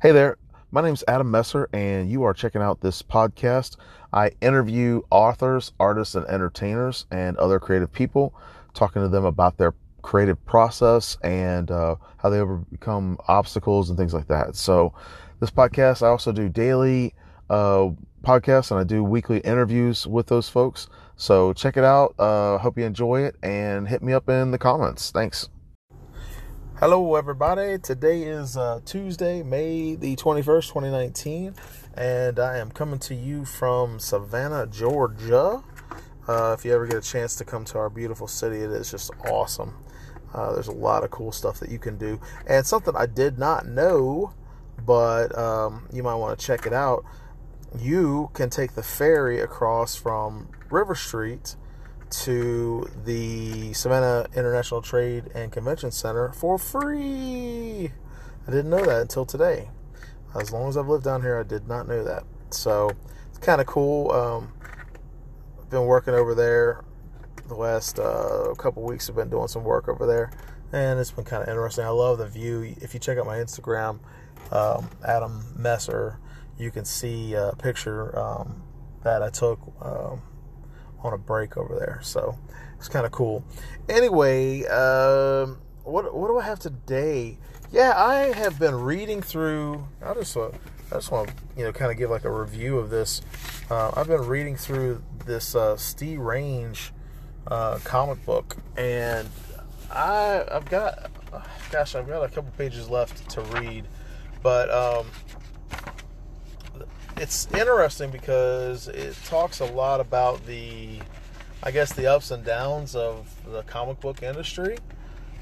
Hey there, my name is Adam Messer, and you are checking out this podcast. I interview authors, artists, and entertainers and other creative people, talking to them about their creative process and uh, how they overcome obstacles and things like that. So, this podcast, I also do daily uh, podcasts and I do weekly interviews with those folks. So, check it out. Uh, hope you enjoy it and hit me up in the comments. Thanks. Hello, everybody. Today is uh, Tuesday, May the 21st, 2019, and I am coming to you from Savannah, Georgia. Uh, if you ever get a chance to come to our beautiful city, it is just awesome. Uh, there's a lot of cool stuff that you can do, and something I did not know, but um, you might want to check it out. You can take the ferry across from River Street to the Savannah International Trade and Convention Center for free. I didn't know that until today. As long as I've lived down here, I did not know that. So it's kind of cool. Um, I've been working over there the last uh, couple weeks. I've been doing some work over there, and it's been kind of interesting. I love the view. If you check out my Instagram, um, Adam Messer, you can see a picture um, that I took um, on a break over there. So it's kind of cool. Anyway, um, what what do I have today? Yeah, I have been reading through. I just uh, I just want to you know kind of give like a review of this. Uh, I've been reading through this uh, Stee Range uh, comic book, and I I've got gosh I've got a couple pages left to read, but um, it's interesting because it talks a lot about the, I guess, the ups and downs of the comic book industry,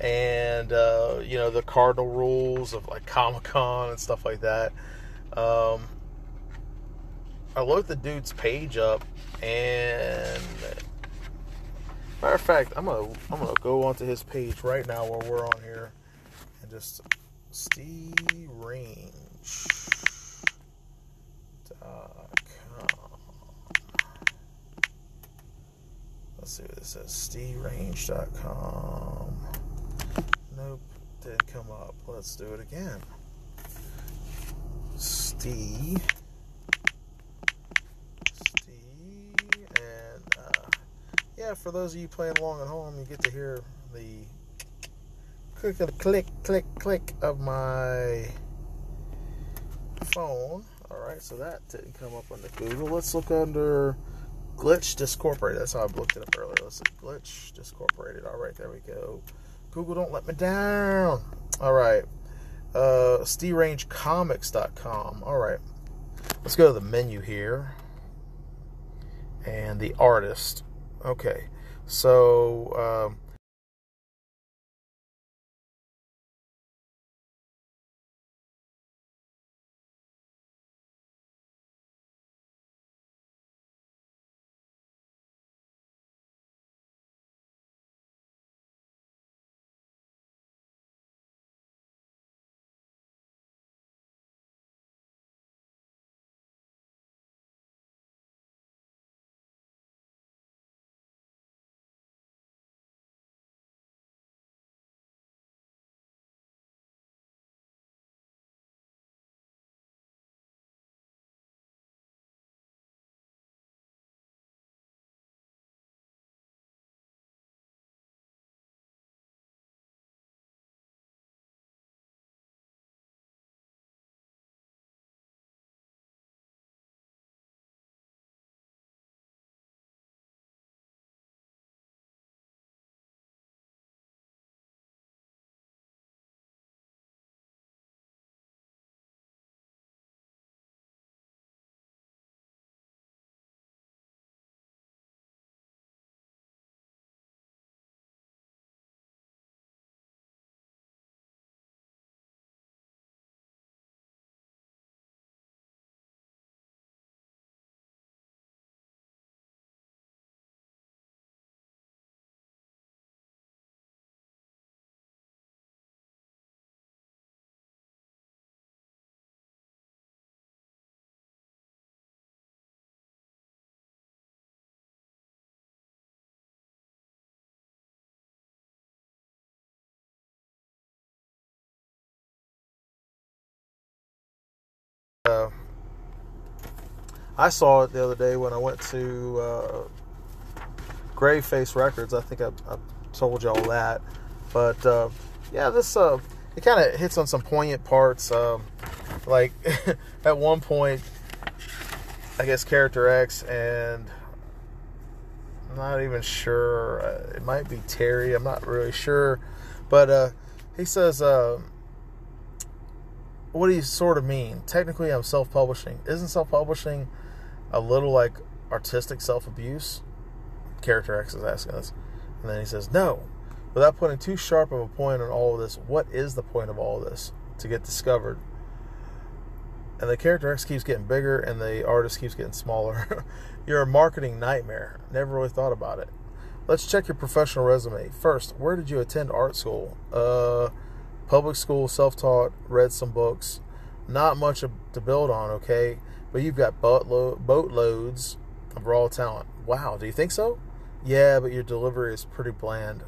and uh, you know the cardinal rules of like Comic Con and stuff like that. Um, I looked the dude's page up, and matter of fact, I'm gonna I'm gonna go onto his page right now while we're on here, and just Steve Range. Let's see what it says. SteveRange.com. Nope, didn't come up. Let's do it again. Steve. Steve. And uh, yeah, for those of you playing along at home, you get to hear the click, click, click, click of my phone. All right, so that didn't come up under Google. Let's look under Glitch Discorporated. That's how I looked it up earlier. Let's see. Glitch Discorporated. All right, there we go. Google, don't let me down. All right. Uh, SteeRangeComics.com. All right. Let's go to the menu here. And the artist. Okay. So, um, Uh, I saw it the other day when I went to uh, Graveface Records. I think I, I told y'all that, but uh, yeah, this uh, it kind of hits on some poignant parts. Um, like at one point, I guess character X and I'm not even sure. Uh, it might be Terry. I'm not really sure, but uh, he says, uh, "What do you sort of mean? Technically, I'm self-publishing. Isn't self-publishing a little like artistic self-abuse?" Character X is asking us, and then he says, "No." Without putting too sharp of a point on all of this, what is the point of all of this? To get discovered. And the character X keeps getting bigger and the artist keeps getting smaller. You're a marketing nightmare. Never really thought about it. Let's check your professional resume. First, where did you attend art school? Uh, public school, self taught, read some books. Not much to build on, okay? But you've got boatloads of raw talent. Wow, do you think so? Yeah, but your delivery is pretty bland.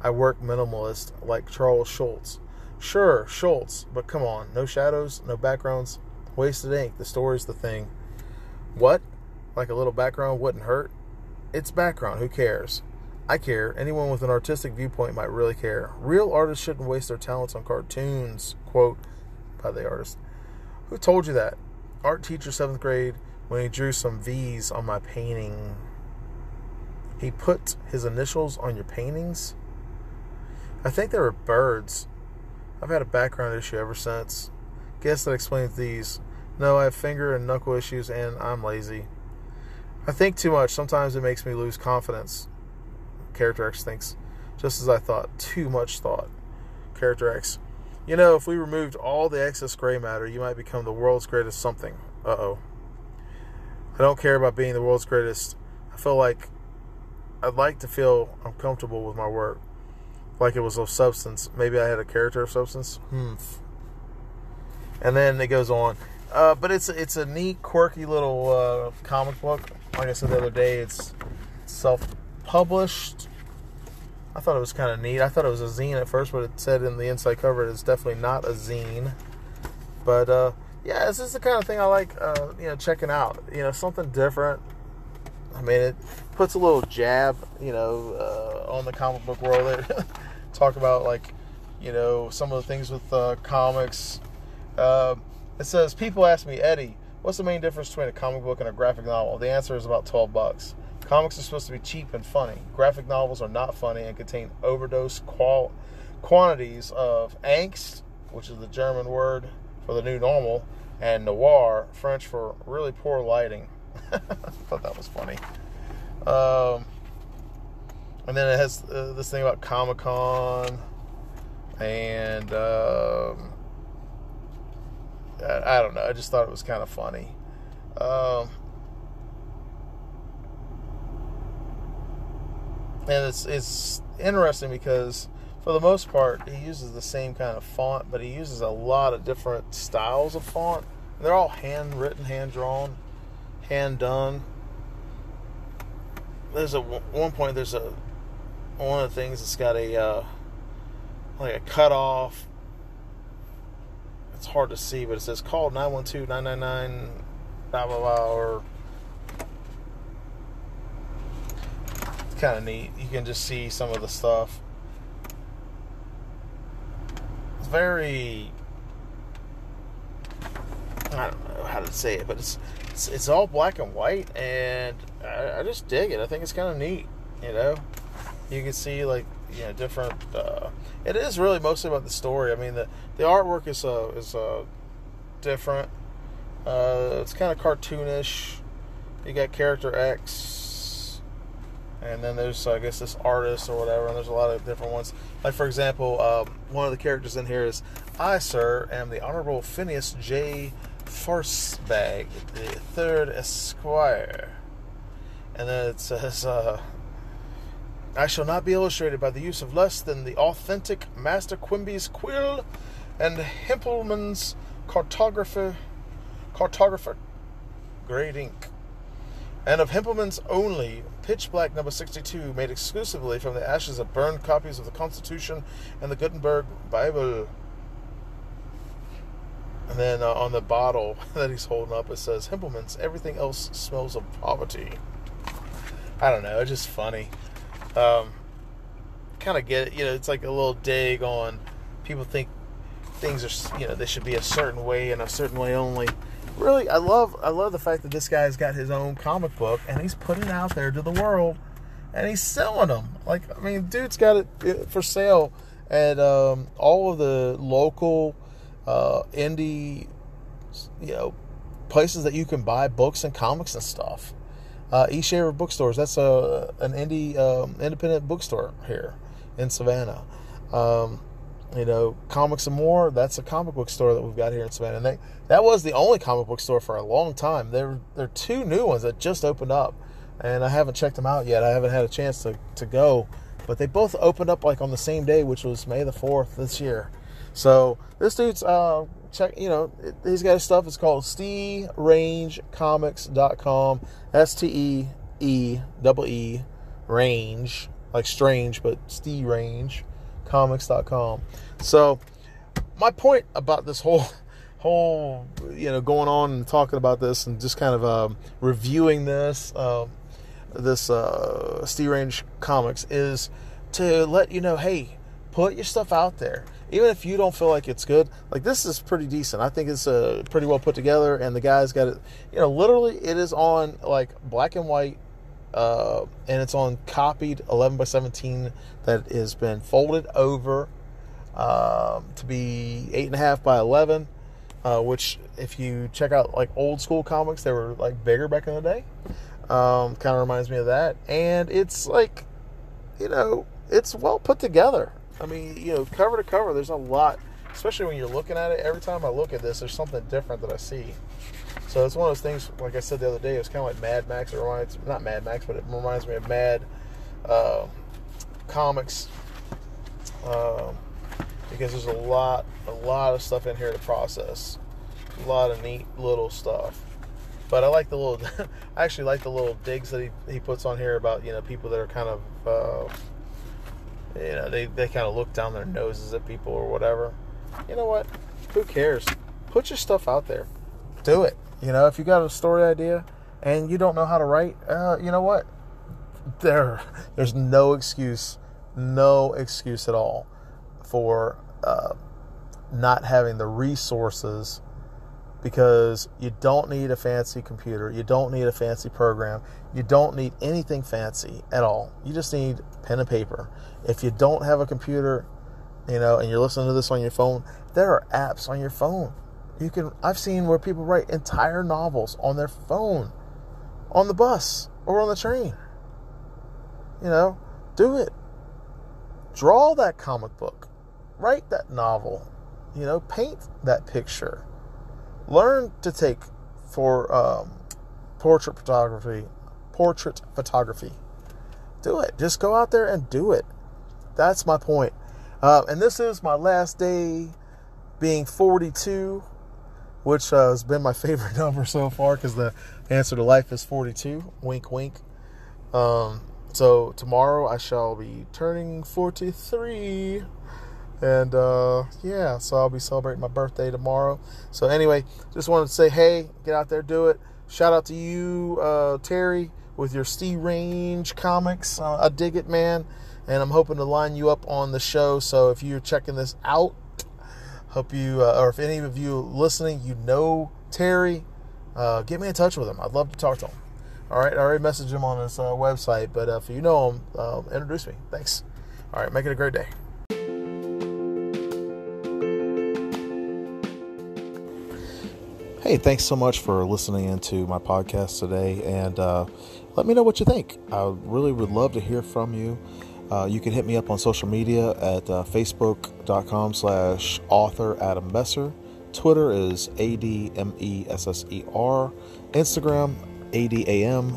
I work minimalist like Charles Schulz. Sure, Schulz, but come on, no shadows, no backgrounds, wasted ink. The story's the thing. What? Like a little background wouldn't hurt? It's background, who cares? I care. Anyone with an artistic viewpoint might really care. Real artists shouldn't waste their talents on cartoons. Quote by the artist. Who told you that? Art teacher, seventh grade, when he drew some V's on my painting. He put his initials on your paintings? I think they were birds. I've had a background issue ever since. Guess that explains these. No, I have finger and knuckle issues and I'm lazy. I think too much. Sometimes it makes me lose confidence. Character X thinks, just as I thought, too much thought. Character X, you know, if we removed all the excess gray matter, you might become the world's greatest something. Uh oh. I don't care about being the world's greatest. I feel like I'd like to feel uncomfortable with my work like it was of substance. Maybe I had a character of substance. Hmm. And then it goes on. Uh, but it's it's a neat, quirky little uh, comic book. Like I said the other day, it's self-published. I thought it was kind of neat. I thought it was a zine at first, but it said in the inside cover it's definitely not a zine. But uh, yeah, this is the kind of thing I like. Uh, you know, checking out. You know, something different. I mean, it puts a little jab, you know, uh, on the comic book world. talk about like, you know, some of the things with uh, comics. Uh, it says people ask me, Eddie, what's the main difference between a comic book and a graphic novel? The answer is about twelve bucks. Comics are supposed to be cheap and funny. Graphic novels are not funny and contain overdose qual- quantities of angst, which is the German word for the new normal, and noir, French for really poor lighting. I thought that was funny. Um, and then it has uh, this thing about Comic Con, and um, I, I, don't know. I just thought it was kind of funny. Um, and it's it's interesting because for the most part he uses the same kind of font, but he uses a lot of different styles of font. They're all handwritten, hand drawn, hand done there's a one point there's a one of the things that's got a uh, like a cutoff. It's hard to see, but it says call 912 999 blah blah blah or kind of neat. You can just see some of the stuff. It's very I don't know how to say it, but it's it's, it's all black and white, and I, I just dig it. I think it's kind of neat, you know. You can see like you know different. Uh, it is really mostly about the story. I mean the the artwork is uh, is uh, different. Uh, it's kind of cartoonish. You got character X, and then there's I guess this artist or whatever. And there's a lot of different ones. Like for example, um, one of the characters in here is I, sir, am the Honorable Phineas J. Farcebag, the third Esquire. And then it says, uh, I shall not be illustrated by the use of less than the authentic Master Quimby's quill and Hempelmann's cartographer, cartographer grade ink. And of Hempelmann's only, pitch black number 62, made exclusively from the ashes of burned copies of the Constitution and the Gutenberg Bible. And then uh, on the bottle that he's holding up, it says Hempelman's. Everything else smells of poverty. I don't know. It's just funny. Um, kind of get it. You know, it's like a little dig on people think things are you know they should be a certain way and a certain way only. Really, I love I love the fact that this guy's got his own comic book and he's putting it out there to the world and he's selling them. Like I mean, dude's got it for sale at um, all of the local uh, indie you know places that you can buy books and comics and stuff. Uh, East Shaver Bookstores. That's a an indie um, independent bookstore here in Savannah. Um, you know, comics and more. That's a comic book store that we've got here in Savannah. And they, that was the only comic book store for a long time. There, there are two new ones that just opened up, and I haven't checked them out yet. I haven't had a chance to, to go, but they both opened up like on the same day, which was May the fourth this year. So this dude's uh, check. You know, he's got his stuff. It's called SteeRangeComics.com. S T E E double E range like strange, but Stee Range comics.com. So my point about this whole whole you know going on and talking about this and just kind of um, reviewing this uh, this uh, Stee Range comics is to let you know, hey, put your stuff out there. Even if you don't feel like it's good, like this is pretty decent. I think it's uh, pretty well put together, and the guy's got it. You know, literally, it is on like black and white uh, and it's on copied 11 by 17 that has been folded over um, to be 8.5 by 11 uh, which if you check out like old school comics they were like bigger back in the day um, kind of reminds me of that. And it's like you know it's well put together. I mean you know cover to cover there's a lot especially when you're looking at it every time i look at this there's something different that i see so it's one of those things. Like I said the other day, it's kind of like Mad Max. It reminds not Mad Max, but it reminds me of Mad uh, comics um, because there's a lot, a lot of stuff in here to process. A lot of neat little stuff. But I like the little. I actually like the little digs that he, he puts on here about you know people that are kind of uh, you know they they kind of look down their noses at people or whatever. You know what? Who cares? Put your stuff out there. Do it. You know, if you got a story idea and you don't know how to write, uh, you know what? There, there's no excuse, no excuse at all for uh, not having the resources because you don't need a fancy computer, you don't need a fancy program, you don't need anything fancy at all. You just need pen and paper. If you don't have a computer, you know, and you're listening to this on your phone, there are apps on your phone you can I've seen where people write entire novels on their phone, on the bus or on the train. You know, do it. Draw that comic book. Write that novel. You know, paint that picture. Learn to take for um, portrait photography. Portrait photography. Do it. Just go out there and do it. That's my point. Uh, and this is my last day being 42 which uh, has been my favorite number so far because the answer to life is 42. Wink, wink. Um, so tomorrow I shall be turning 43. And uh, yeah, so I'll be celebrating my birthday tomorrow. So anyway, just wanted to say, hey, get out there, do it. Shout out to you, uh, Terry, with your Stee Range comics. I dig it, man. And I'm hoping to line you up on the show. So if you're checking this out, Hope you, uh, or if any of you listening, you know Terry, uh, get me in touch with him. I'd love to talk to him. All right, I already messaged him on his uh, website, but uh, if you know him, uh, introduce me. Thanks. All right, make it a great day. Hey, thanks so much for listening into my podcast today, and uh, let me know what you think. I really would love to hear from you. Uh, you can hit me up on social media at uh, facebook.com slash author Adam Messer. Twitter is A-D-M-E-S-S-E-R. Instagram, A-D-A-M-M-E-S-S-E-R.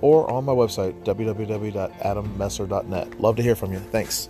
Or on my website, www.adammesser.net. Love to hear from you. Thanks.